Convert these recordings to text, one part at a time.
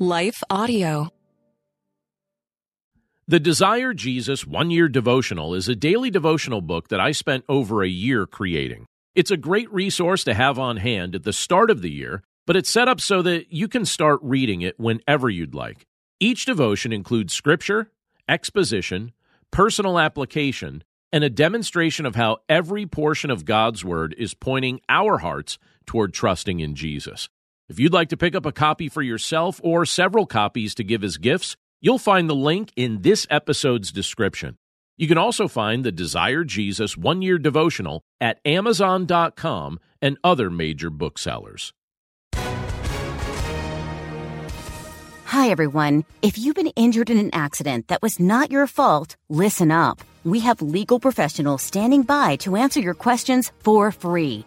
Life Audio. The Desire Jesus One Year Devotional is a daily devotional book that I spent over a year creating. It's a great resource to have on hand at the start of the year, but it's set up so that you can start reading it whenever you'd like. Each devotion includes scripture, exposition, personal application, and a demonstration of how every portion of God's Word is pointing our hearts toward trusting in Jesus. If you'd like to pick up a copy for yourself or several copies to give as gifts, you'll find the link in this episode's description. You can also find the Desire Jesus one year devotional at Amazon.com and other major booksellers. Hi, everyone. If you've been injured in an accident that was not your fault, listen up. We have legal professionals standing by to answer your questions for free.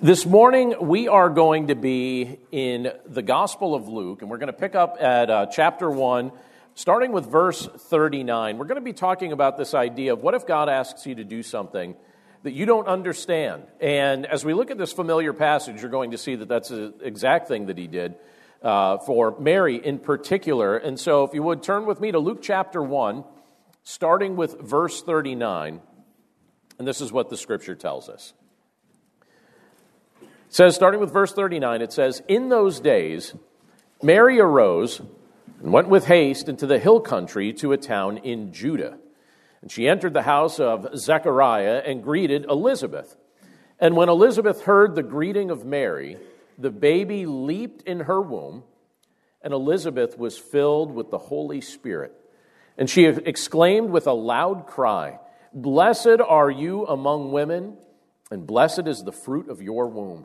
This morning, we are going to be in the Gospel of Luke, and we're going to pick up at uh, chapter 1, starting with verse 39. We're going to be talking about this idea of what if God asks you to do something that you don't understand? And as we look at this familiar passage, you're going to see that that's the exact thing that he did uh, for Mary in particular. And so, if you would turn with me to Luke chapter 1, starting with verse 39. And this is what the scripture tells us. It says, starting with verse 39, it says, In those days, Mary arose and went with haste into the hill country to a town in Judah. And she entered the house of Zechariah and greeted Elizabeth. And when Elizabeth heard the greeting of Mary, the baby leaped in her womb, and Elizabeth was filled with the Holy Spirit. And she exclaimed with a loud cry, Blessed are you among women, and blessed is the fruit of your womb.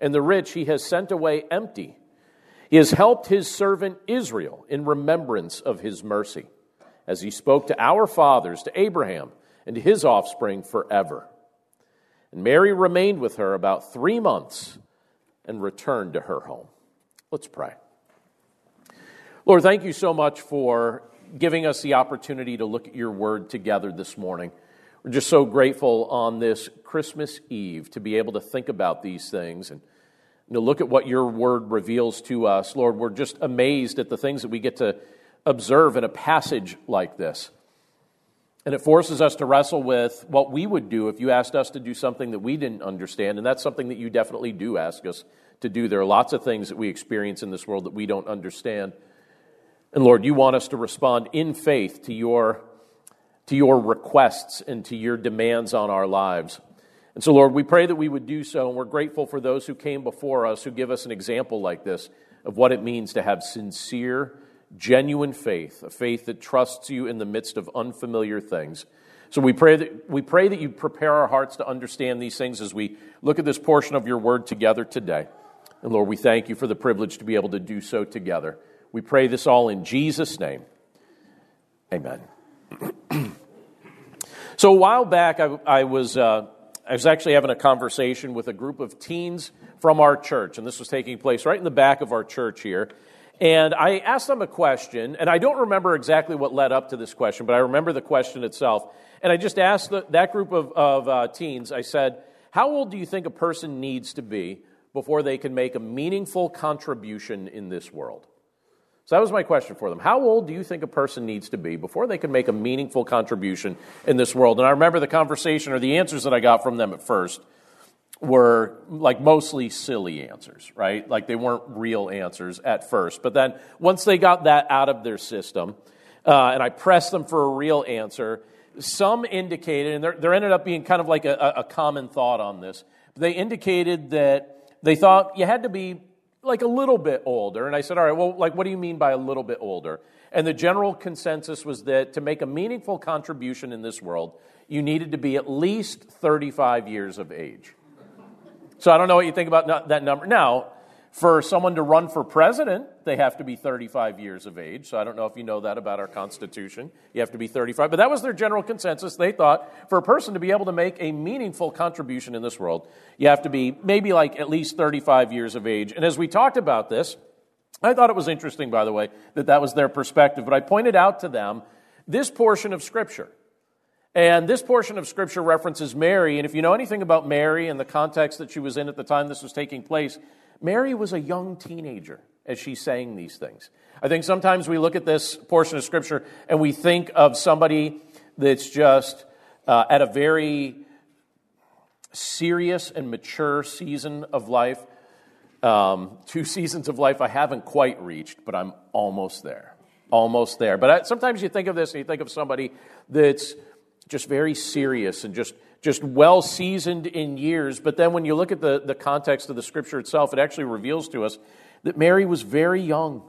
and the rich he has sent away empty. He has helped his servant Israel in remembrance of his mercy, as he spoke to our fathers, to Abraham, and to his offspring forever. And Mary remained with her about three months and returned to her home. Let's pray. Lord, thank you so much for giving us the opportunity to look at your word together this morning. We're just so grateful on this Christmas Eve to be able to think about these things and know, look at what your word reveals to us. Lord, we're just amazed at the things that we get to observe in a passage like this. And it forces us to wrestle with what we would do if you asked us to do something that we didn't understand. And that's something that you definitely do ask us to do. There are lots of things that we experience in this world that we don't understand. And Lord, you want us to respond in faith to your, to your requests and to your demands on our lives. And so, Lord, we pray that we would do so, and we're grateful for those who came before us who give us an example like this of what it means to have sincere, genuine faith, a faith that trusts you in the midst of unfamiliar things. So we pray that we pray that you prepare our hearts to understand these things as we look at this portion of your word together today. And Lord, we thank you for the privilege to be able to do so together. We pray this all in Jesus' name. Amen. so a while back, I, I was, uh, I was actually having a conversation with a group of teens from our church, and this was taking place right in the back of our church here. And I asked them a question, and I don't remember exactly what led up to this question, but I remember the question itself. And I just asked the, that group of, of uh, teens, I said, How old do you think a person needs to be before they can make a meaningful contribution in this world? So that was my question for them. How old do you think a person needs to be before they can make a meaningful contribution in this world? And I remember the conversation or the answers that I got from them at first were like mostly silly answers, right? Like they weren't real answers at first. But then once they got that out of their system, uh, and I pressed them for a real answer, some indicated, and there, there ended up being kind of like a, a common thought on this, they indicated that they thought you had to be like a little bit older. And I said, all right, well, like, what do you mean by a little bit older? And the general consensus was that to make a meaningful contribution in this world, you needed to be at least 35 years of age. So I don't know what you think about that number. Now, for someone to run for president, they have to be 35 years of age. So I don't know if you know that about our Constitution. You have to be 35. But that was their general consensus. They thought for a person to be able to make a meaningful contribution in this world, you have to be maybe like at least 35 years of age. And as we talked about this, I thought it was interesting, by the way, that that was their perspective. But I pointed out to them this portion of Scripture. And this portion of Scripture references Mary. And if you know anything about Mary and the context that she was in at the time this was taking place, Mary was a young teenager as she's saying these things. I think sometimes we look at this portion of Scripture and we think of somebody that's just uh, at a very serious and mature season of life. Um, two seasons of life I haven't quite reached, but I'm almost there. Almost there. But I, sometimes you think of this and you think of somebody that's just very serious and just, just well seasoned in years. But then when you look at the, the context of the scripture itself, it actually reveals to us that Mary was very young.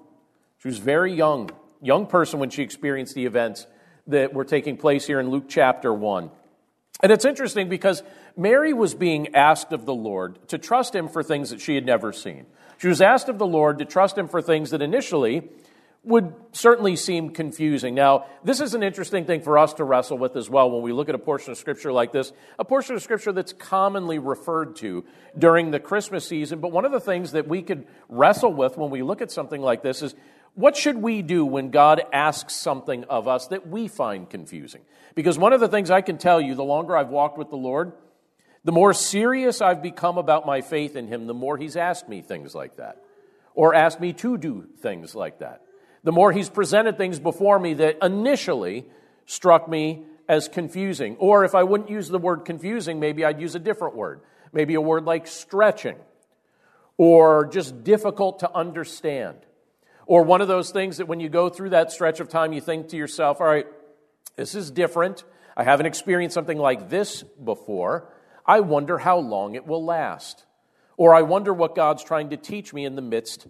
She was very young, young person when she experienced the events that were taking place here in Luke chapter 1. And it's interesting because Mary was being asked of the Lord to trust him for things that she had never seen. She was asked of the Lord to trust him for things that initially would certainly seem confusing. Now, this is an interesting thing for us to wrestle with as well when we look at a portion of Scripture like this, a portion of Scripture that's commonly referred to during the Christmas season. But one of the things that we could wrestle with when we look at something like this is what should we do when God asks something of us that we find confusing? Because one of the things I can tell you, the longer I've walked with the Lord, the more serious I've become about my faith in Him, the more He's asked me things like that, or asked me to do things like that the more he's presented things before me that initially struck me as confusing. Or if I wouldn't use the word confusing, maybe I'd use a different word. Maybe a word like stretching or just difficult to understand. Or one of those things that when you go through that stretch of time, you think to yourself, all right, this is different. I haven't experienced something like this before. I wonder how long it will last. Or I wonder what God's trying to teach me in the midst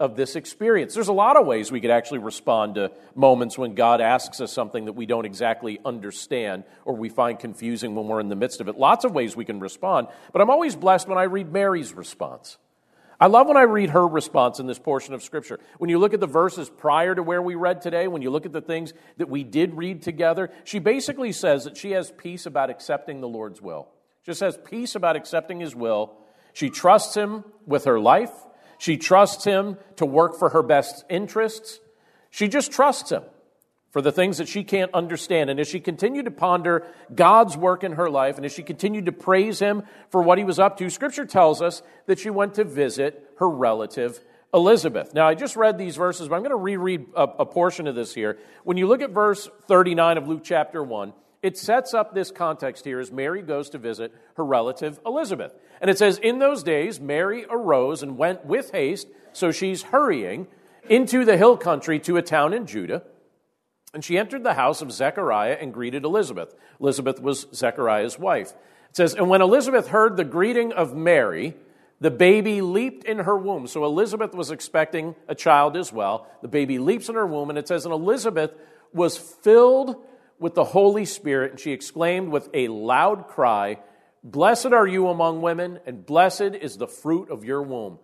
of this experience. There's a lot of ways we could actually respond to moments when God asks us something that we don't exactly understand or we find confusing when we're in the midst of it. Lots of ways we can respond, but I'm always blessed when I read Mary's response. I love when I read her response in this portion of Scripture. When you look at the verses prior to where we read today, when you look at the things that we did read together, she basically says that she has peace about accepting the Lord's will. She just has peace about accepting His will. She trusts Him with her life. She trusts him to work for her best interests. She just trusts him for the things that she can't understand. And as she continued to ponder God's work in her life, and as she continued to praise him for what he was up to, scripture tells us that she went to visit her relative Elizabeth. Now, I just read these verses, but I'm going to reread a, a portion of this here. When you look at verse 39 of Luke chapter 1, it sets up this context here as Mary goes to visit her relative Elizabeth. And it says, In those days, Mary arose and went with haste, so she's hurrying into the hill country to a town in Judah. And she entered the house of Zechariah and greeted Elizabeth. Elizabeth was Zechariah's wife. It says, And when Elizabeth heard the greeting of Mary, the baby leaped in her womb. So Elizabeth was expecting a child as well. The baby leaps in her womb, and it says, And Elizabeth was filled with the Holy Spirit, and she exclaimed with a loud cry, Blessed are you among women, and blessed is the fruit of your womb.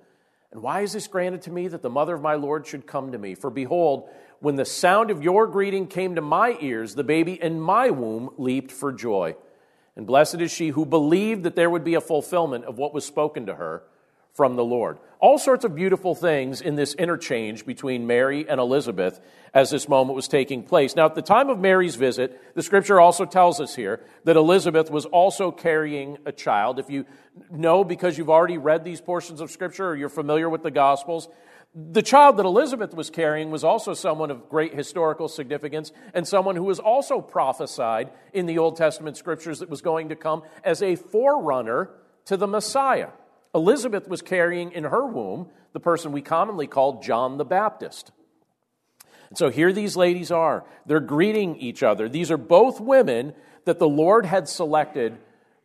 And why is this granted to me that the mother of my Lord should come to me? For behold, when the sound of your greeting came to my ears, the baby in my womb leaped for joy. And blessed is she who believed that there would be a fulfillment of what was spoken to her from the Lord. All sorts of beautiful things in this interchange between Mary and Elizabeth as this moment was taking place. Now, at the time of Mary's visit, the scripture also tells us here that Elizabeth was also carrying a child. If you know because you've already read these portions of scripture or you're familiar with the Gospels, the child that Elizabeth was carrying was also someone of great historical significance and someone who was also prophesied in the Old Testament scriptures that was going to come as a forerunner to the Messiah. Elizabeth was carrying in her womb the person we commonly call John the Baptist. And so here these ladies are. They're greeting each other. These are both women that the Lord had selected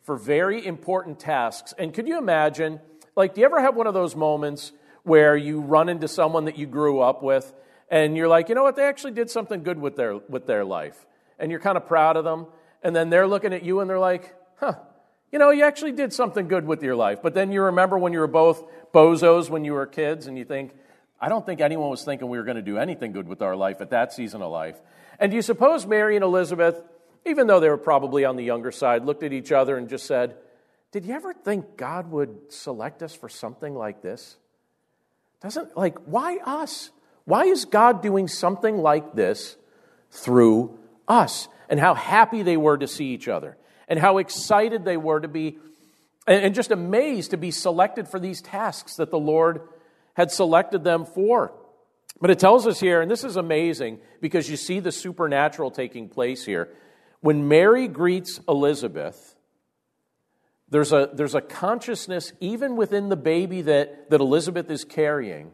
for very important tasks. And could you imagine, like, do you ever have one of those moments where you run into someone that you grew up with and you're like, you know what, they actually did something good with their, with their life. And you're kind of proud of them. And then they're looking at you and they're like, huh, you know, you actually did something good with your life. But then you remember when you were both bozos when you were kids, and you think, I don't think anyone was thinking we were going to do anything good with our life at that season of life. And do you suppose Mary and Elizabeth, even though they were probably on the younger side, looked at each other and just said, Did you ever think God would select us for something like this? Doesn't, like, why us? Why is God doing something like this through us? And how happy they were to see each other and how excited they were to be and just amazed to be selected for these tasks that the Lord had selected them for. But it tells us here, and this is amazing because you see the supernatural taking place here. When Mary greets Elizabeth, there's a, there's a consciousness, even within the baby that, that Elizabeth is carrying,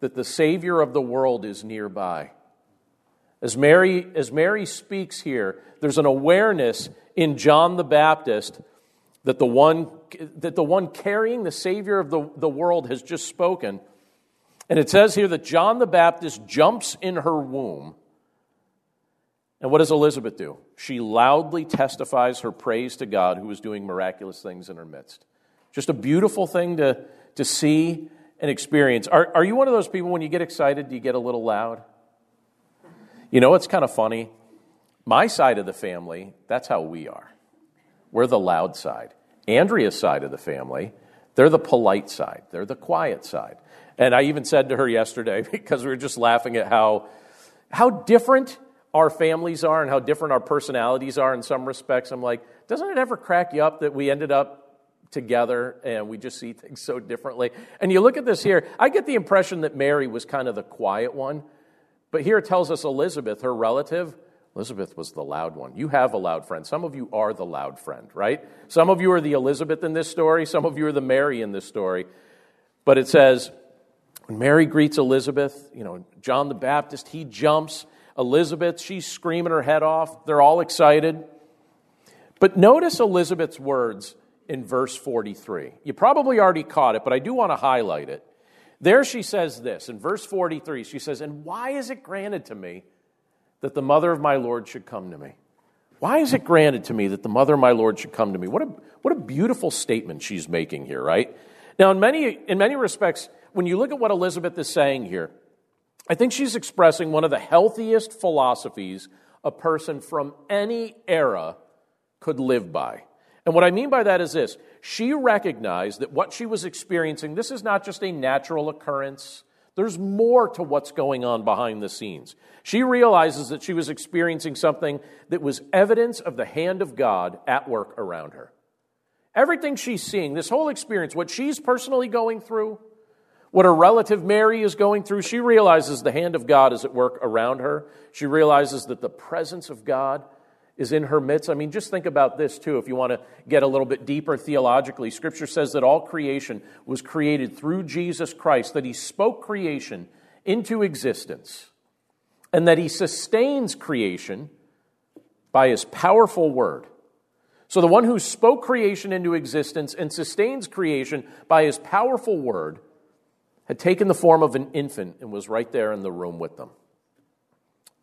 that the Savior of the world is nearby. As Mary, as Mary speaks here, there's an awareness in John the Baptist that the one, that the one carrying the Savior of the, the world has just spoken. And it says here that John the Baptist jumps in her womb. And what does Elizabeth do? She loudly testifies her praise to God who is doing miraculous things in her midst. Just a beautiful thing to, to see and experience. Are, are you one of those people when you get excited, do you get a little loud? You know, it's kind of funny. My side of the family, that's how we are. We're the loud side. Andrea's side of the family, they're the polite side, they're the quiet side. And I even said to her yesterday, because we were just laughing at how, how different our families are and how different our personalities are in some respects. I'm like, doesn't it ever crack you up that we ended up together and we just see things so differently? And you look at this here, I get the impression that Mary was kind of the quiet one. But here it tells us Elizabeth, her relative, Elizabeth was the loud one. You have a loud friend. Some of you are the loud friend, right? Some of you are the Elizabeth in this story. Some of you are the Mary in this story. But it says, when Mary greets Elizabeth, you know, John the Baptist, he jumps. Elizabeth, she's screaming her head off. They're all excited. But notice Elizabeth's words in verse 43. You probably already caught it, but I do want to highlight it. There she says this in verse 43. She says, And why is it granted to me that the mother of my Lord should come to me? Why is it granted to me that the mother of my Lord should come to me? What a, what a beautiful statement she's making here, right? Now, in many, in many respects, when you look at what Elizabeth is saying here, I think she's expressing one of the healthiest philosophies a person from any era could live by. And what I mean by that is this she recognized that what she was experiencing, this is not just a natural occurrence. There's more to what's going on behind the scenes. She realizes that she was experiencing something that was evidence of the hand of God at work around her. Everything she's seeing, this whole experience, what she's personally going through, what her relative Mary is going through, she realizes the hand of God is at work around her. She realizes that the presence of God is in her midst. I mean, just think about this too, if you want to get a little bit deeper theologically. Scripture says that all creation was created through Jesus Christ, that He spoke creation into existence, and that He sustains creation by His powerful word. So, the one who spoke creation into existence and sustains creation by His powerful word had taken the form of an infant and was right there in the room with them.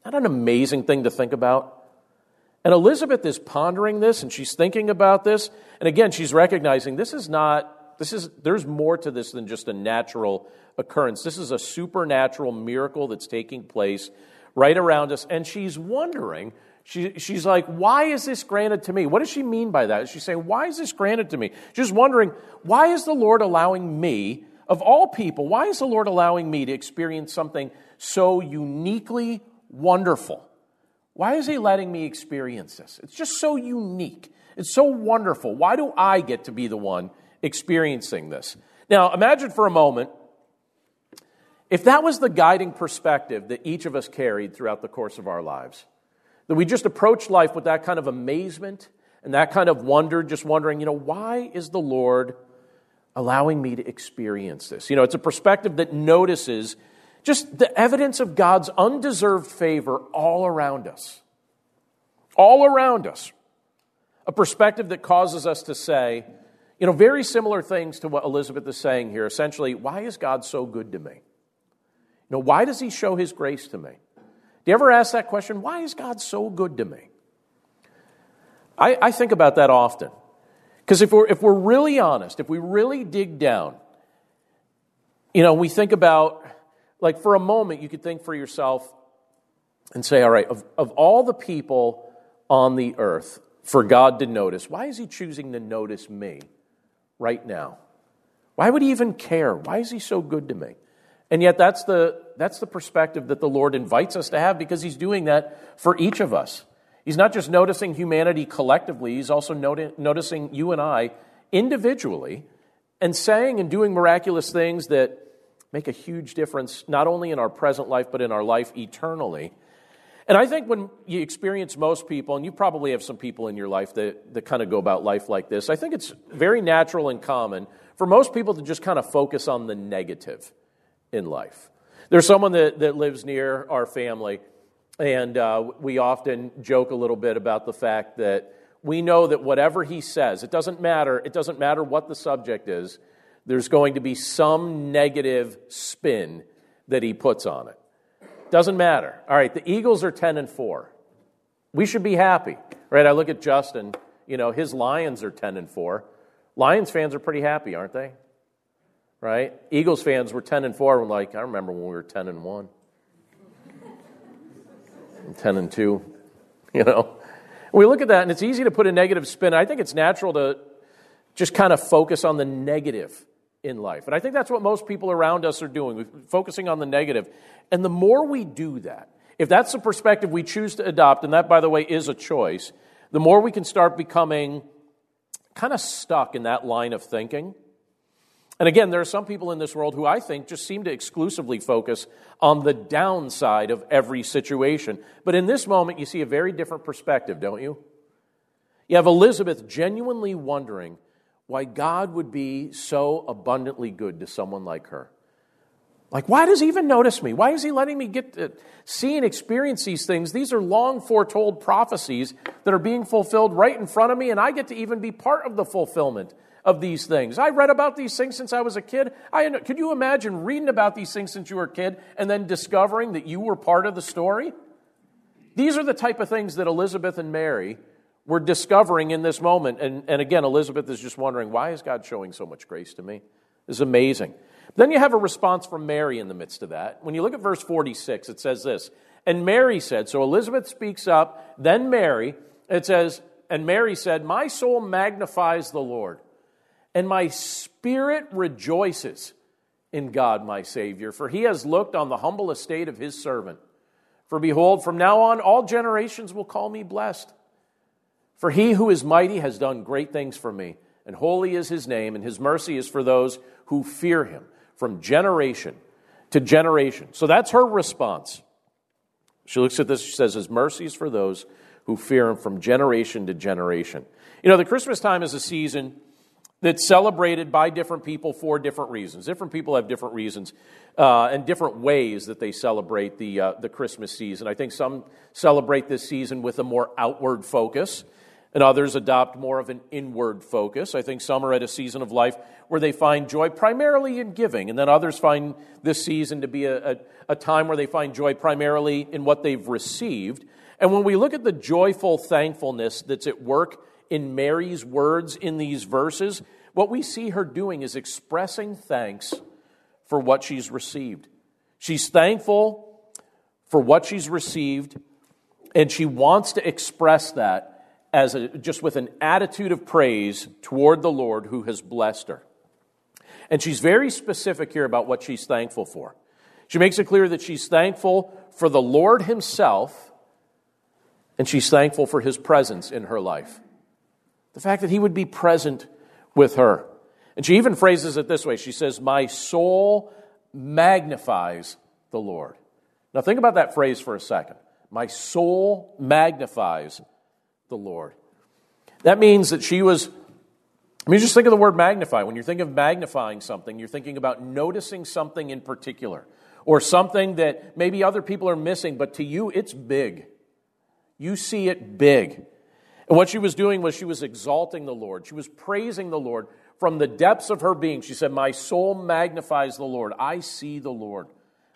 Not an amazing thing to think about? And Elizabeth is pondering this and she's thinking about this. And again, she's recognizing this is not This is, there's more to this than just a natural occurrence. This is a supernatural miracle that's taking place right around us. And she's wondering, she, she's like, why is this granted to me? What does she mean by that? She's saying, why is this granted to me? She's wondering, why is the Lord allowing me, of all people, why is the Lord allowing me to experience something so uniquely wonderful? Why is He letting me experience this? It's just so unique. It's so wonderful. Why do I get to be the one experiencing this? Now, imagine for a moment if that was the guiding perspective that each of us carried throughout the course of our lives, that we just approached life with that kind of amazement and that kind of wonder, just wondering, you know, why is the Lord allowing me to experience this? You know, it's a perspective that notices just the evidence of God's undeserved favor all around us. All around us. A perspective that causes us to say, you know, very similar things to what Elizabeth is saying here. Essentially, why is God so good to me? You know, why does he show his grace to me? Do you ever ask that question? Why is God so good to me? I, I think about that often. Because if we're, if we're really honest, if we really dig down, you know, we think about, like for a moment, you could think for yourself and say, all right, of, of all the people on the earth for God to notice, why is he choosing to notice me right now? Why would he even care? Why is he so good to me? And yet, that's the, that's the perspective that the Lord invites us to have because He's doing that for each of us. He's not just noticing humanity collectively, He's also noti- noticing you and I individually and saying and doing miraculous things that make a huge difference, not only in our present life, but in our life eternally. And I think when you experience most people, and you probably have some people in your life that, that kind of go about life like this, I think it's very natural and common for most people to just kind of focus on the negative in life. There's someone that, that lives near our family, and uh, we often joke a little bit about the fact that we know that whatever he says, it doesn't matter, it doesn't matter what the subject is, there's going to be some negative spin that he puts on it. Doesn't matter. All right, the Eagles are 10 and 4. We should be happy. Right? I look at Justin, you know, his Lions are 10 and 4. Lions fans are pretty happy, aren't they? right? Eagles fans were 10 and 4 and like, I remember when we were 10 and 1. 10 and 2, you know. We look at that and it's easy to put a negative spin. I think it's natural to just kind of focus on the negative in life. And I think that's what most people around us are doing, focusing on the negative. And the more we do that, if that's the perspective we choose to adopt, and that, by the way, is a choice, the more we can start becoming kind of stuck in that line of thinking and again, there are some people in this world who I think just seem to exclusively focus on the downside of every situation. But in this moment, you see a very different perspective, don't you? You have Elizabeth genuinely wondering why God would be so abundantly good to someone like her. Like, why does he even notice me? Why is he letting me get to see and experience these things? These are long foretold prophecies that are being fulfilled right in front of me, and I get to even be part of the fulfillment of these things. I read about these things since I was a kid. I, could you imagine reading about these things since you were a kid and then discovering that you were part of the story? These are the type of things that Elizabeth and Mary were discovering in this moment. And, and again, Elizabeth is just wondering, why is God showing so much grace to me? Is amazing. Then you have a response from Mary in the midst of that. When you look at verse 46, it says this And Mary said, So Elizabeth speaks up, then Mary, it says, And Mary said, My soul magnifies the Lord and my spirit rejoices in God my Savior, for he has looked on the humble estate of his servant. For behold, from now on all generations will call me blessed. For he who is mighty has done great things for me, and holy is his name, and his mercy is for those who fear him from generation to generation. So that's her response. She looks at this, she says, His mercy is for those who fear him from generation to generation. You know, the Christmas time is a season that's celebrated by different people for different reasons. Different people have different reasons uh, and different ways that they celebrate the, uh, the Christmas season. I think some celebrate this season with a more outward focus, and others adopt more of an inward focus. I think some are at a season of life where they find joy primarily in giving, and then others find this season to be a, a, a time where they find joy primarily in what they've received. And when we look at the joyful thankfulness that's at work in Mary's words in these verses, what we see her doing is expressing thanks for what she's received. She's thankful for what she's received, and she wants to express that as a, just with an attitude of praise toward the Lord who has blessed her. And she's very specific here about what she's thankful for. She makes it clear that she's thankful for the Lord Himself, and she's thankful for His presence in her life. The fact that He would be present with her. And she even phrases it this way She says, My soul magnifies the Lord. Now, think about that phrase for a second. My soul magnifies the Lord. That means that she was, I mean, just think of the word magnify. When you think of magnifying something, you're thinking about noticing something in particular or something that maybe other people are missing, but to you, it's big. You see it big. And what she was doing was she was exalting the Lord. She was praising the Lord from the depths of her being. She said, My soul magnifies the Lord. I see the Lord.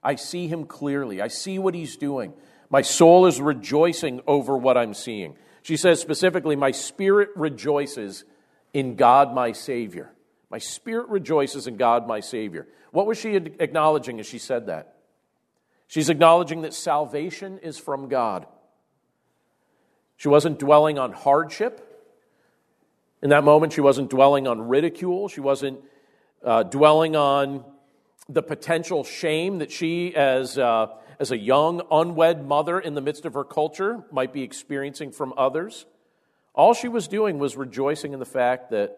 I see him clearly. I see what he's doing. My soul is rejoicing over what I'm seeing. She says specifically, My spirit rejoices in God my Savior. My spirit rejoices in God my Savior. What was she acknowledging as she said that? She's acknowledging that salvation is from God. She wasn't dwelling on hardship. In that moment, she wasn't dwelling on ridicule. She wasn't uh, dwelling on the potential shame that she, as, uh, as a young, unwed mother in the midst of her culture, might be experiencing from others. All she was doing was rejoicing in the fact that,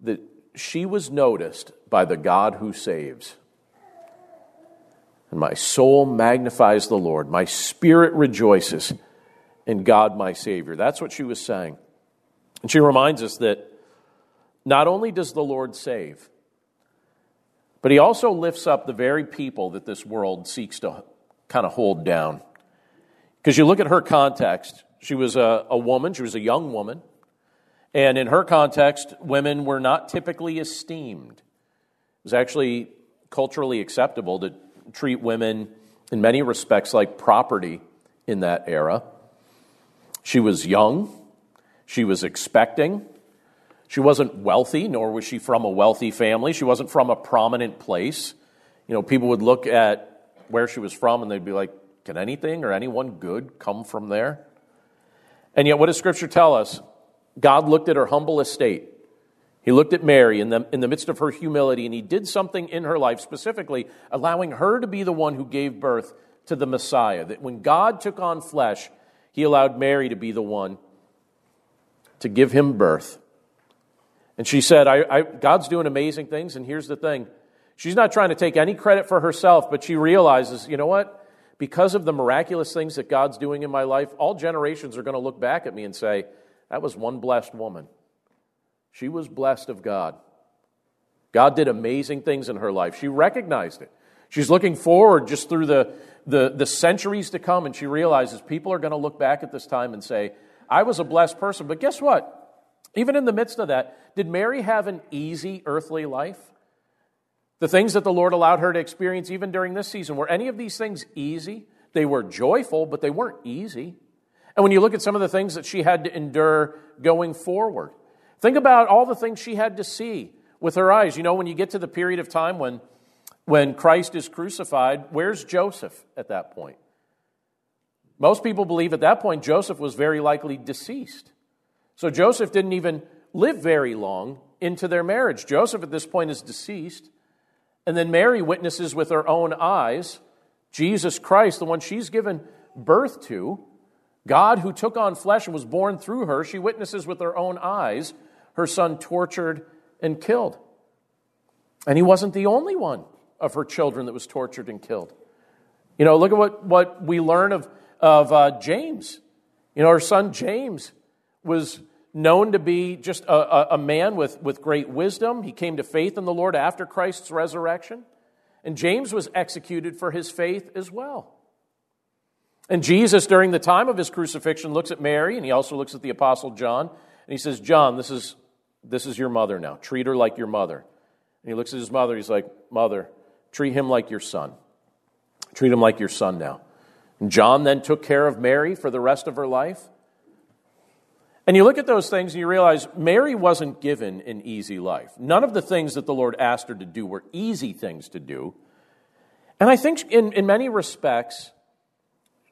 that she was noticed by the God who saves. And my soul magnifies the Lord, my spirit rejoices in God my Savior. That's what she was saying. And she reminds us that not only does the Lord save, but he also lifts up the very people that this world seeks to kind of hold down. Because you look at her context, she was a, a woman, she was a young woman. And in her context, women were not typically esteemed. It was actually culturally acceptable to treat women in many respects like property in that era. She was young, she was expecting. She wasn't wealthy, nor was she from a wealthy family. She wasn't from a prominent place. You know, people would look at where she was from and they'd be like, can anything or anyone good come from there? And yet, what does Scripture tell us? God looked at her humble estate. He looked at Mary in the, in the midst of her humility, and he did something in her life, specifically allowing her to be the one who gave birth to the Messiah. That when God took on flesh, he allowed Mary to be the one to give him birth. And she said, I, I, God's doing amazing things, and here's the thing. She's not trying to take any credit for herself, but she realizes, you know what? Because of the miraculous things that God's doing in my life, all generations are going to look back at me and say, that was one blessed woman. She was blessed of God. God did amazing things in her life. She recognized it. She's looking forward just through the, the, the centuries to come, and she realizes people are going to look back at this time and say, I was a blessed person. But guess what? Even in the midst of that, did Mary have an easy earthly life? The things that the Lord allowed her to experience even during this season, were any of these things easy? They were joyful, but they weren't easy. And when you look at some of the things that she had to endure going forward, think about all the things she had to see with her eyes. You know, when you get to the period of time when when Christ is crucified, where's Joseph at that point? Most people believe at that point Joseph was very likely deceased. So Joseph didn't even live very long into their marriage. Joseph at this point is deceased. And then Mary witnesses with her own eyes Jesus Christ, the one she's given birth to, God who took on flesh and was born through her. She witnesses with her own eyes her son tortured and killed. And he wasn't the only one of her children that was tortured and killed. You know, look at what, what we learn of, of uh, James. You know, her son James was known to be just a, a, man with, with great wisdom. He came to faith in the Lord after Christ's resurrection. And James was executed for his faith as well. And Jesus, during the time of his crucifixion, looks at Mary and he also looks at the Apostle John and he says, John, this is, this is your mother now. Treat her like your mother. And he looks at his mother. He's like, Mother, Treat him like your son. Treat him like your son now. And John then took care of Mary for the rest of her life. And you look at those things and you realize Mary wasn't given an easy life. None of the things that the Lord asked her to do were easy things to do. And I think in, in many respects,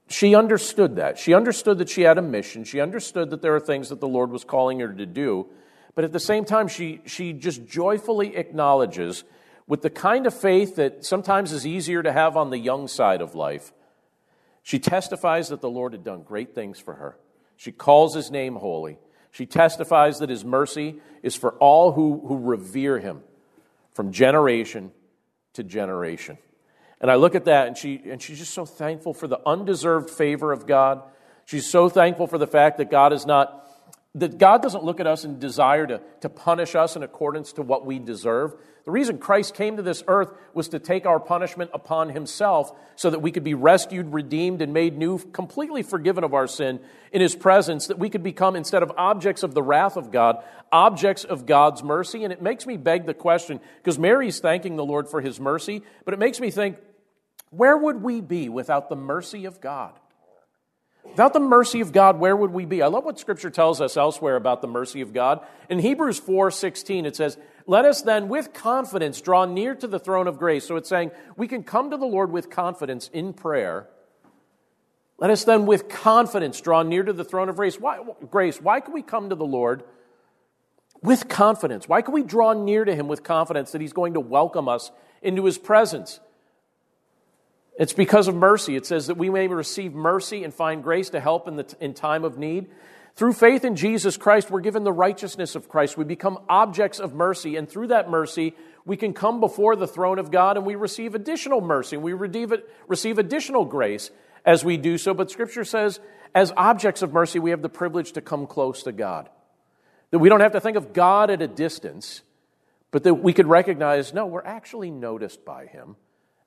she understood that. She understood that she had a mission. She understood that there are things that the Lord was calling her to do. But at the same time, she, she just joyfully acknowledges, with the kind of faith that sometimes is easier to have on the young side of life, she testifies that the Lord had done great things for her. She calls his name holy. She testifies that his mercy is for all who, who revere him from generation to generation. And I look at that, and, she, and she's just so thankful for the undeserved favor of God. She's so thankful for the fact that God is not, that God doesn't look at us and desire to, to punish us in accordance to what we deserve. The reason Christ came to this earth was to take our punishment upon himself so that we could be rescued, redeemed, and made new, completely forgiven of our sin in his presence, that we could become, instead of objects of the wrath of God, objects of God's mercy. And it makes me beg the question, because Mary's thanking the Lord for his mercy, but it makes me think, where would we be without the mercy of God? Without the mercy of God, where would we be? I love what Scripture tells us elsewhere about the mercy of God. In Hebrews 4 16, it says, Let us then with confidence draw near to the throne of grace. So it's saying we can come to the Lord with confidence in prayer. Let us then with confidence draw near to the throne of grace. Why, grace, why can we come to the Lord with confidence? Why can we draw near to Him with confidence that He's going to welcome us into His presence? It's because of mercy. It says that we may receive mercy and find grace to help in, the, in time of need. Through faith in Jesus Christ, we're given the righteousness of Christ. We become objects of mercy, and through that mercy, we can come before the throne of God and we receive additional mercy. We receive additional grace as we do so. But Scripture says, as objects of mercy, we have the privilege to come close to God. That we don't have to think of God at a distance, but that we could recognize, no, we're actually noticed by Him,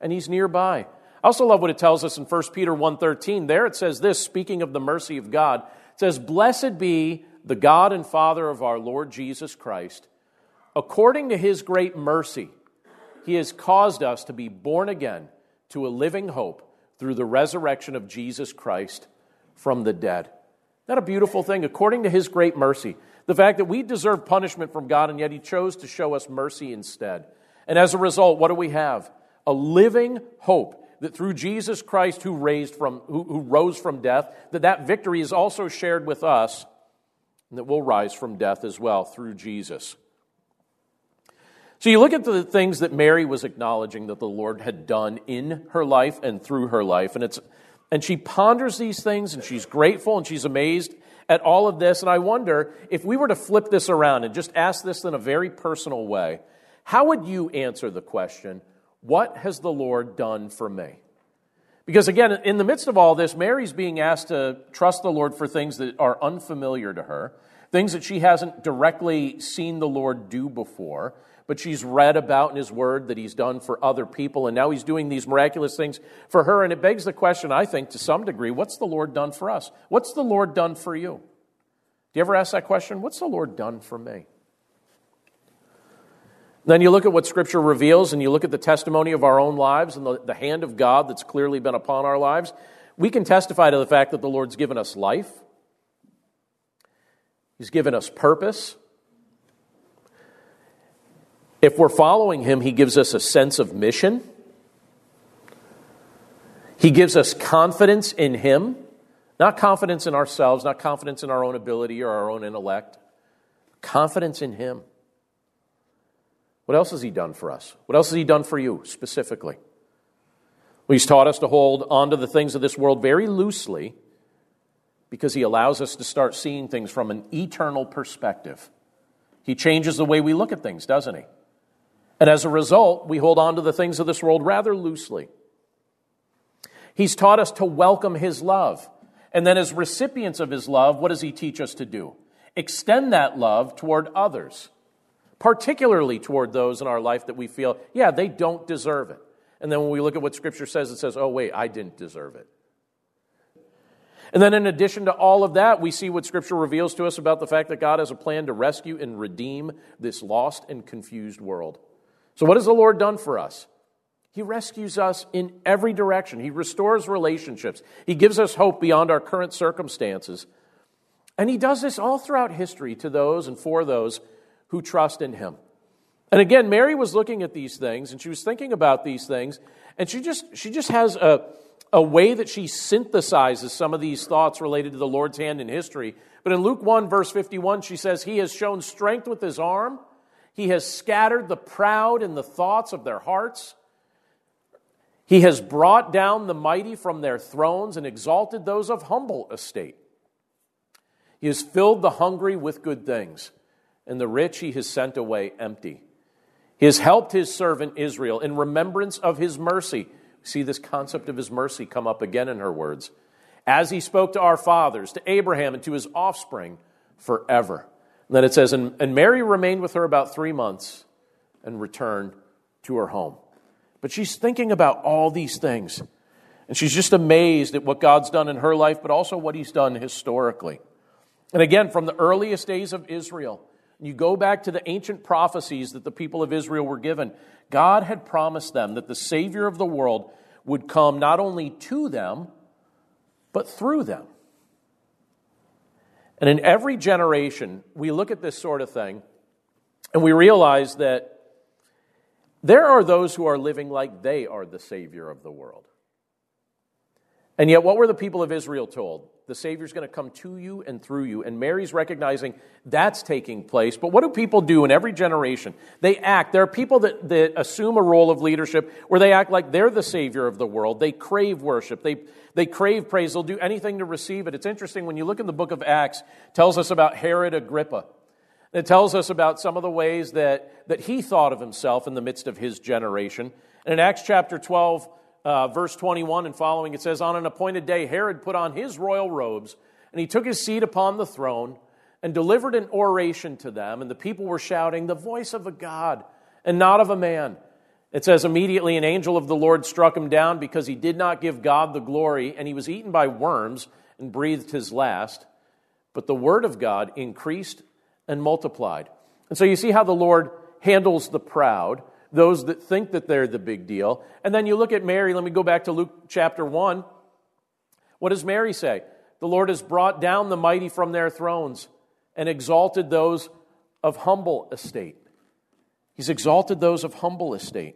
and He's nearby. I also love what it tells us in 1 Peter 1:13. There it says this, speaking of the mercy of God, it says, "Blessed be the God and Father of our Lord Jesus Christ. According to his great mercy, he has caused us to be born again to a living hope through the resurrection of Jesus Christ from the dead." Isn't that a beautiful thing? According to his great mercy, the fact that we deserve punishment from God and yet he chose to show us mercy instead. And as a result, what do we have? A living hope that through Jesus Christ who raised from who, who rose from death, that that victory is also shared with us, and that we'll rise from death as well through Jesus. So you look at the things that Mary was acknowledging that the Lord had done in her life and through her life, and it's and she ponders these things and she's grateful and she's amazed at all of this. And I wonder if we were to flip this around and just ask this in a very personal way, how would you answer the question, what has the Lord done for me? Because again, in the midst of all this, Mary's being asked to trust the Lord for things that are unfamiliar to her, things that she hasn't directly seen the Lord do before, but she's read about in His Word that He's done for other people, and now He's doing these miraculous things for her. And it begs the question, I think, to some degree, what's the Lord done for us? What's the Lord done for you? Do you ever ask that question? What's the Lord done for me? Then you look at what Scripture reveals and you look at the testimony of our own lives and the, the hand of God that's clearly been upon our lives. We can testify to the fact that the Lord's given us life, He's given us purpose. If we're following Him, He gives us a sense of mission. He gives us confidence in Him, not confidence in ourselves, not confidence in our own ability or our own intellect, confidence in Him. What else has He done for us? What else has He done for you specifically? Well, he's taught us to hold on to the things of this world very loosely because He allows us to start seeing things from an eternal perspective. He changes the way we look at things, doesn't He? And as a result, we hold on to the things of this world rather loosely. He's taught us to welcome His love. And then, as recipients of His love, what does He teach us to do? Extend that love toward others particularly toward those in our life that we feel, yeah, they don't deserve it. And then when we look at what Scripture says, it says, oh, wait, I didn't deserve it. And then, in addition to all of that, we see what Scripture reveals to us about the fact that God has a plan to rescue and redeem this lost and confused world. So, what has the Lord done for us? He rescues us in every direction. He restores relationships. He gives us hope beyond our current circumstances. And he does this all throughout history to those and for those who trust in him. And again, Mary was looking at these things and she was thinking about these things, and she just, she just has a, a way that she synthesizes some of these thoughts related to the Lord's hand in history. But in Luke 1, verse 51, she says, He has shown strength with his arm, he has scattered the proud in the thoughts of their hearts. He has brought down the mighty from their thrones and exalted those of humble estate. He has filled the hungry with good things, and the rich he has sent away empty. He has helped his servant Israel in remembrance of his mercy. See this concept of his mercy come up again in her words. As he spoke to our fathers, to Abraham, and to his offspring forever. And then it says, and, and Mary remained with her about three months and returned to her home. But she's thinking about all these things. And she's just amazed at what God's done in her life, but also what he's done historically. And again, from the earliest days of Israel, you go back to the ancient prophecies that the people of Israel were given. God had promised them that the Savior of the world would come not only to them, but through them. And in every generation, we look at this sort of thing and we realize that there are those who are living like they are the Savior of the world. And yet, what were the people of Israel told? The Savior's going to come to you and through you. And Mary's recognizing that's taking place. But what do people do in every generation? They act. There are people that, that assume a role of leadership where they act like they're the Savior of the world. They crave worship. They, they crave praise. They'll do anything to receive it. It's interesting when you look in the book of Acts, tells us about Herod Agrippa. It tells us about some of the ways that, that he thought of himself in the midst of his generation. And in Acts chapter 12, uh, verse 21 and following, it says, On an appointed day, Herod put on his royal robes, and he took his seat upon the throne and delivered an oration to them. And the people were shouting, The voice of a God and not of a man. It says, Immediately an angel of the Lord struck him down because he did not give God the glory, and he was eaten by worms and breathed his last. But the word of God increased and multiplied. And so you see how the Lord handles the proud those that think that they're the big deal. And then you look at Mary, let me go back to Luke chapter 1. What does Mary say? The Lord has brought down the mighty from their thrones and exalted those of humble estate. He's exalted those of humble estate.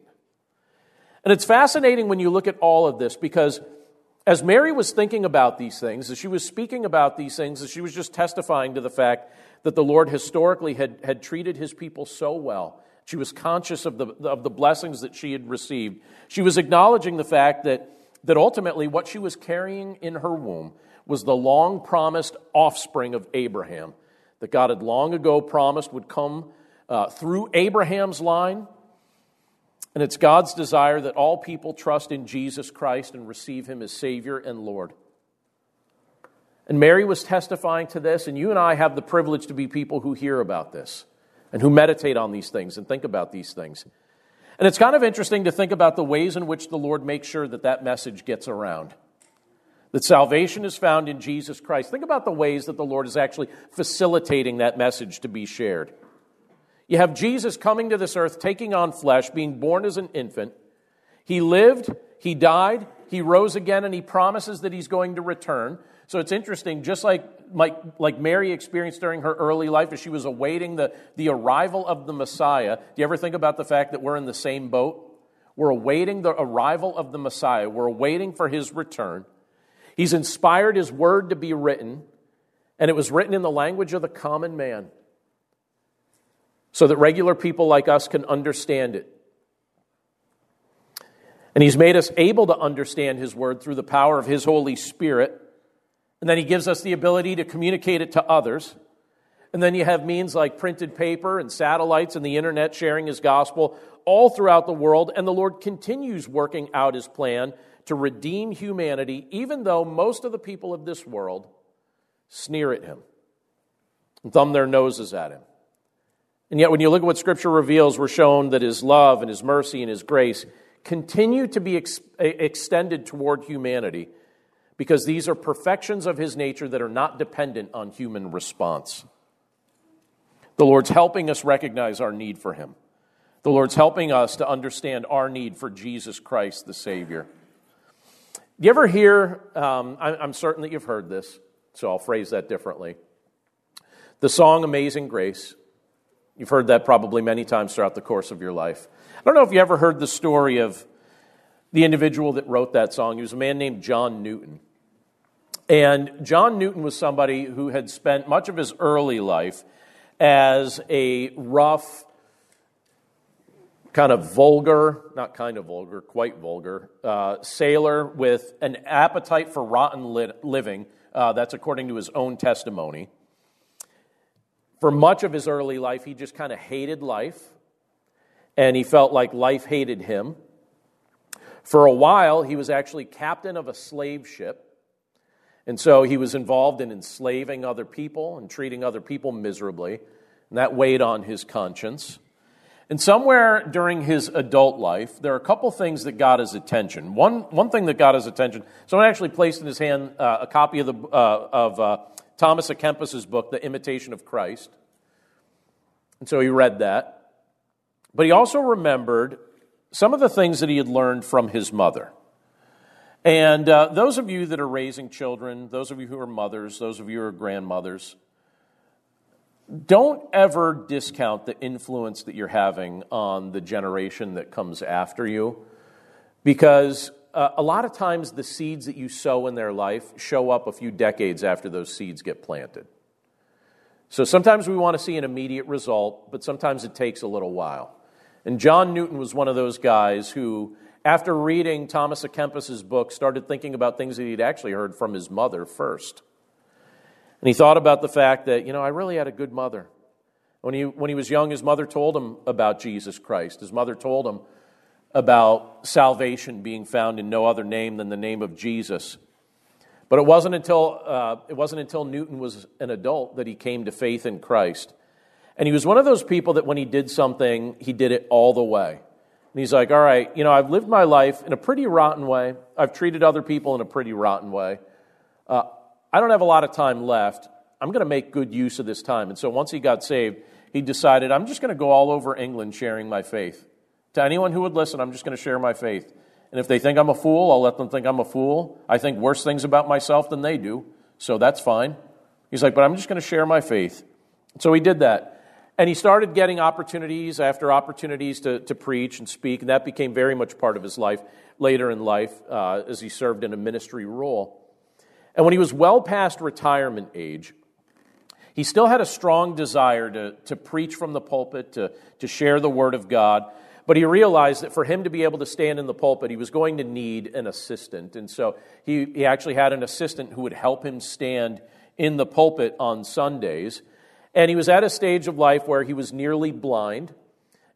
And it's fascinating when you look at all of this because as Mary was thinking about these things, as she was speaking about these things, as she was just testifying to the fact that the Lord historically had, had treated his people so well, she was conscious of the, of the blessings that she had received. She was acknowledging the fact that, that ultimately what she was carrying in her womb was the long promised offspring of Abraham that God had long ago promised would come uh, through Abraham's line. And it's God's desire that all people trust in Jesus Christ and receive him as Savior and Lord. And Mary was testifying to this, and you and I have the privilege to be people who hear about this and who meditate on these things and think about these things. And it's kind of interesting to think about the ways in which the Lord makes sure that that message gets around. That salvation is found in Jesus Christ. Think about the ways that the Lord is actually facilitating that message to be shared. You have Jesus coming to this earth, taking on flesh, being born as an infant. He lived, he died, he rose again, and he promises that he's going to return. So it's interesting, just like, like, like Mary experienced during her early life as she was awaiting the, the arrival of the Messiah. Do you ever think about the fact that we're in the same boat? We're awaiting the arrival of the Messiah, we're waiting for his return. He's inspired his word to be written, and it was written in the language of the common man so that regular people like us can understand it. And he's made us able to understand his word through the power of his Holy Spirit. And then he gives us the ability to communicate it to others. And then you have means like printed paper and satellites and the internet sharing his gospel all throughout the world. And the Lord continues working out his plan to redeem humanity, even though most of the people of this world sneer at him thumb their noses at him. And yet, when you look at what Scripture reveals, we're shown that his love and his mercy and his grace continue to be ex- extended toward humanity because these are perfections of his nature that are not dependent on human response. The Lord's helping us recognize our need for him. The Lord's helping us to understand our need for Jesus Christ, the Savior. Do you ever hear, um, I'm certain that you've heard this, so I'll phrase that differently. The song Amazing Grace, you've heard that probably many times throughout the course of your life. I don't know if you ever heard the story of the individual that wrote that song. He was a man named John Newton. And John Newton was somebody who had spent much of his early life as a rough, kind of vulgar, not kind of vulgar, quite vulgar, uh, sailor with an appetite for rotten li- living. Uh, that's according to his own testimony. For much of his early life, he just kind of hated life, and he felt like life hated him. For a while, he was actually captain of a slave ship. And so he was involved in enslaving other people and treating other people miserably. And that weighed on his conscience. And somewhere during his adult life, there are a couple things that got his attention. One, one thing that got his attention, someone actually placed in his hand uh, a copy of, the, uh, of uh, Thomas à Kempis's book, The Imitation of Christ. And so he read that. But he also remembered some of the things that he had learned from his mother. And uh, those of you that are raising children, those of you who are mothers, those of you who are grandmothers, don't ever discount the influence that you're having on the generation that comes after you because uh, a lot of times the seeds that you sow in their life show up a few decades after those seeds get planted. So sometimes we want to see an immediate result, but sometimes it takes a little while. And John Newton was one of those guys who, after reading Thomas à Kempis's book, started thinking about things that he'd actually heard from his mother first. And he thought about the fact that, you know, I really had a good mother. When he, when he was young, his mother told him about Jesus Christ. His mother told him about salvation being found in no other name than the name of Jesus. But it wasn't until, uh, it wasn't until Newton was an adult that he came to faith in Christ. And he was one of those people that when he did something, he did it all the way. And he's like, all right, you know, I've lived my life in a pretty rotten way. I've treated other people in a pretty rotten way. Uh, I don't have a lot of time left. I'm going to make good use of this time. And so once he got saved, he decided, I'm just going to go all over England sharing my faith. To anyone who would listen, I'm just going to share my faith. And if they think I'm a fool, I'll let them think I'm a fool. I think worse things about myself than they do, so that's fine. He's like, but I'm just going to share my faith. So he did that. And he started getting opportunities after opportunities to, to preach and speak, and that became very much part of his life later in life uh, as he served in a ministry role. And when he was well past retirement age, he still had a strong desire to, to preach from the pulpit, to, to share the word of God. But he realized that for him to be able to stand in the pulpit, he was going to need an assistant. And so he, he actually had an assistant who would help him stand in the pulpit on Sundays. And he was at a stage of life where he was nearly blind,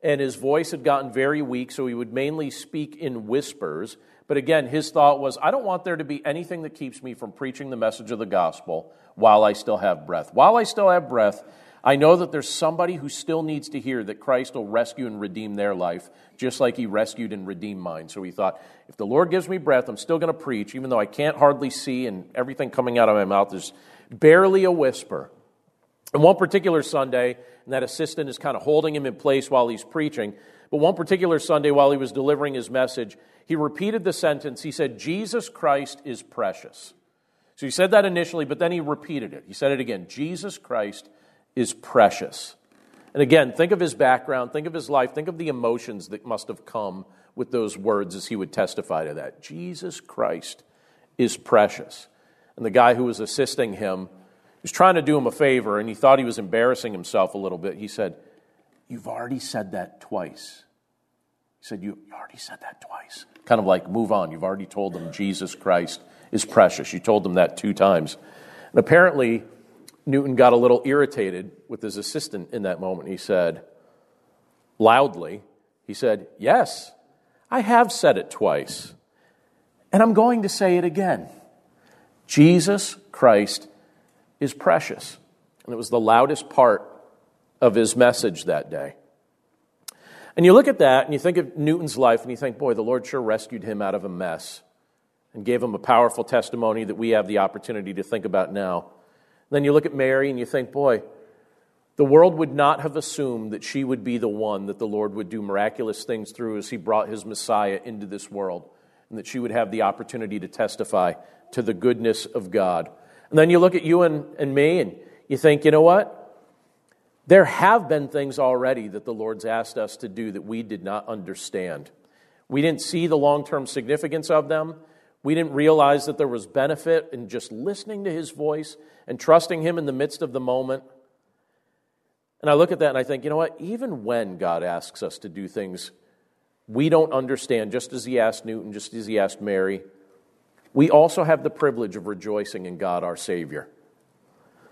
and his voice had gotten very weak, so he would mainly speak in whispers. But again, his thought was I don't want there to be anything that keeps me from preaching the message of the gospel while I still have breath. While I still have breath, I know that there's somebody who still needs to hear that Christ will rescue and redeem their life, just like he rescued and redeemed mine. So he thought, if the Lord gives me breath, I'm still going to preach, even though I can't hardly see and everything coming out of my mouth is barely a whisper. And one particular Sunday, and that assistant is kind of holding him in place while he's preaching. But one particular Sunday, while he was delivering his message, he repeated the sentence. He said, Jesus Christ is precious. So he said that initially, but then he repeated it. He said it again Jesus Christ is precious. And again, think of his background, think of his life, think of the emotions that must have come with those words as he would testify to that. Jesus Christ is precious. And the guy who was assisting him was trying to do him a favor, and he thought he was embarrassing himself a little bit. He said, You've already said that twice. He said, You already said that twice kind of like move on. You've already told them Jesus Christ is precious. You told them that two times. And apparently, Newton got a little irritated with his assistant in that moment. He said, loudly, he said, Yes, I have said it twice, and I'm going to say it again. Jesus Christ is precious. And it was the loudest part of his message that day. And you look at that and you think of Newton's life and you think, boy, the Lord sure rescued him out of a mess and gave him a powerful testimony that we have the opportunity to think about now. And then you look at Mary and you think, boy, the world would not have assumed that she would be the one that the Lord would do miraculous things through as he brought his Messiah into this world, and that she would have the opportunity to testify to the goodness of God. And then you look at you and, and me and you think, you know what? There have been things already that the Lord's asked us to do that we did not understand. We didn't see the long term significance of them. We didn't realize that there was benefit in just listening to His voice and trusting Him in the midst of the moment. And I look at that and I think, you know what? Even when God asks us to do things we don't understand, just as He asked Newton, just as He asked Mary, we also have the privilege of rejoicing in God our Savior.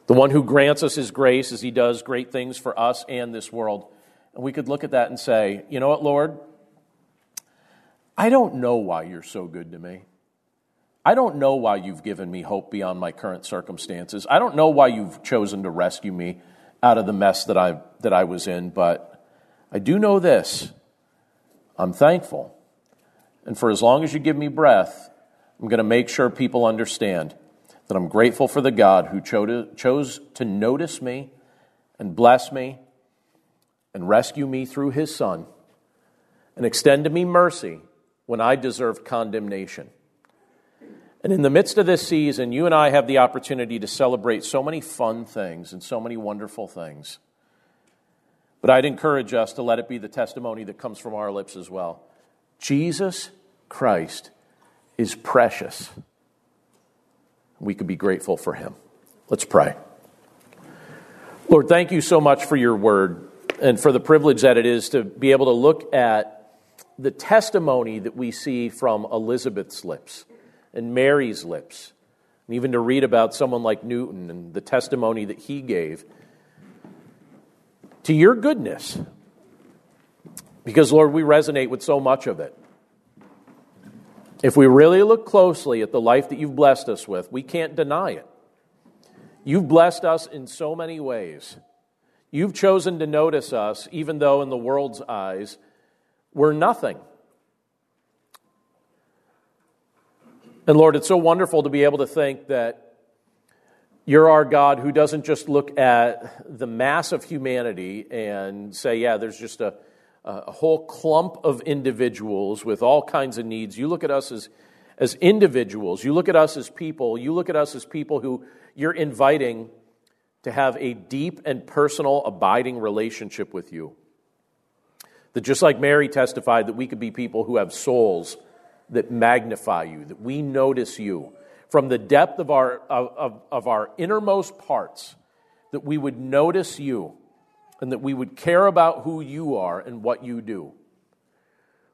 The one who grants us His grace as He does great things for us and this world. And we could look at that and say, you know what, Lord? I don't know why you're so good to me. I don't know why you've given me hope beyond my current circumstances. I don't know why you've chosen to rescue me out of the mess that I, that I was in, but I do know this I'm thankful. And for as long as you give me breath, I'm going to make sure people understand that I'm grateful for the God who chose to notice me and bless me and rescue me through his Son and extend to me mercy when I deserved condemnation. And in the midst of this season, you and I have the opportunity to celebrate so many fun things and so many wonderful things. But I'd encourage us to let it be the testimony that comes from our lips as well. Jesus Christ is precious. We could be grateful for him. Let's pray. Lord, thank you so much for your word and for the privilege that it is to be able to look at the testimony that we see from Elizabeth's lips and Mary's lips, and even to read about someone like Newton and the testimony that he gave to your goodness. Because, Lord, we resonate with so much of it. If we really look closely at the life that you've blessed us with, we can't deny it. You've blessed us in so many ways. You've chosen to notice us, even though in the world's eyes, we're nothing. And Lord, it's so wonderful to be able to think that you're our God who doesn't just look at the mass of humanity and say, yeah, there's just a, a whole clump of individuals with all kinds of needs. You look at us as, as individuals. You look at us as people. You look at us as people who you're inviting to have a deep and personal, abiding relationship with you. That just like Mary testified, that we could be people who have souls that magnify you, that we notice you from the depth of our, of, of our innermost parts, that we would notice you and that we would care about who you are and what you do.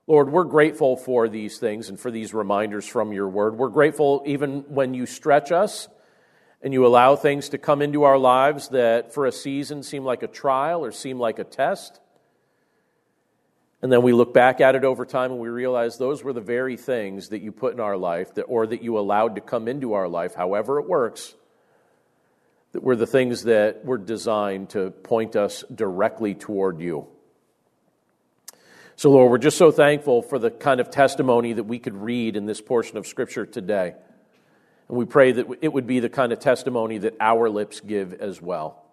Lord, we're grateful for these things and for these reminders from your word. We're grateful even when you stretch us and you allow things to come into our lives that for a season seem like a trial or seem like a test. And then we look back at it over time and we realize those were the very things that you put in our life that, or that you allowed to come into our life, however it works, were the things that were designed to point us directly toward you. So, Lord, we're just so thankful for the kind of testimony that we could read in this portion of Scripture today. And we pray that it would be the kind of testimony that our lips give as well.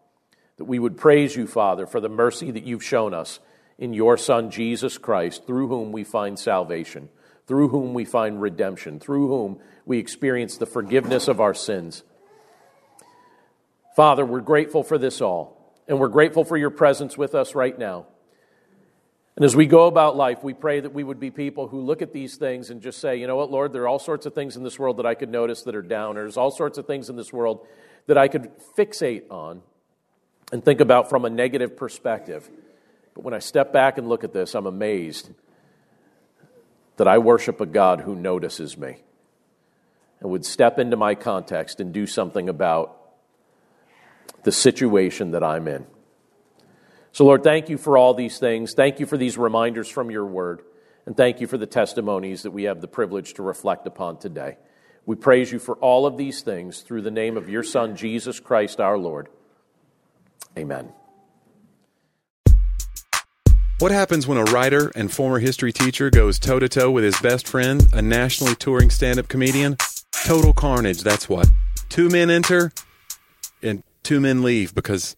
That we would praise you, Father, for the mercy that you've shown us in your Son, Jesus Christ, through whom we find salvation, through whom we find redemption, through whom we experience the forgiveness of our sins. Father, we're grateful for this all, and we're grateful for your presence with us right now. And as we go about life, we pray that we would be people who look at these things and just say, you know what, Lord, there are all sorts of things in this world that I could notice that are down. There's all sorts of things in this world that I could fixate on and think about from a negative perspective. But when I step back and look at this, I'm amazed that I worship a God who notices me and would step into my context and do something about the situation that I'm in. So, Lord, thank you for all these things. Thank you for these reminders from your word. And thank you for the testimonies that we have the privilege to reflect upon today. We praise you for all of these things through the name of your Son, Jesus Christ our Lord. Amen. What happens when a writer and former history teacher goes toe to toe with his best friend, a nationally touring stand up comedian? Total carnage, that's what. Two men enter and two men leave because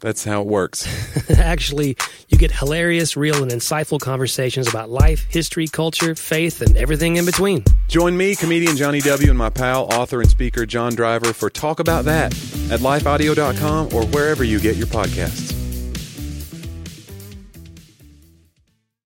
that's how it works. Actually, you get hilarious, real, and insightful conversations about life, history, culture, faith, and everything in between. Join me, comedian Johnny W., and my pal, author, and speaker John Driver for Talk About That at lifeaudio.com or wherever you get your podcasts.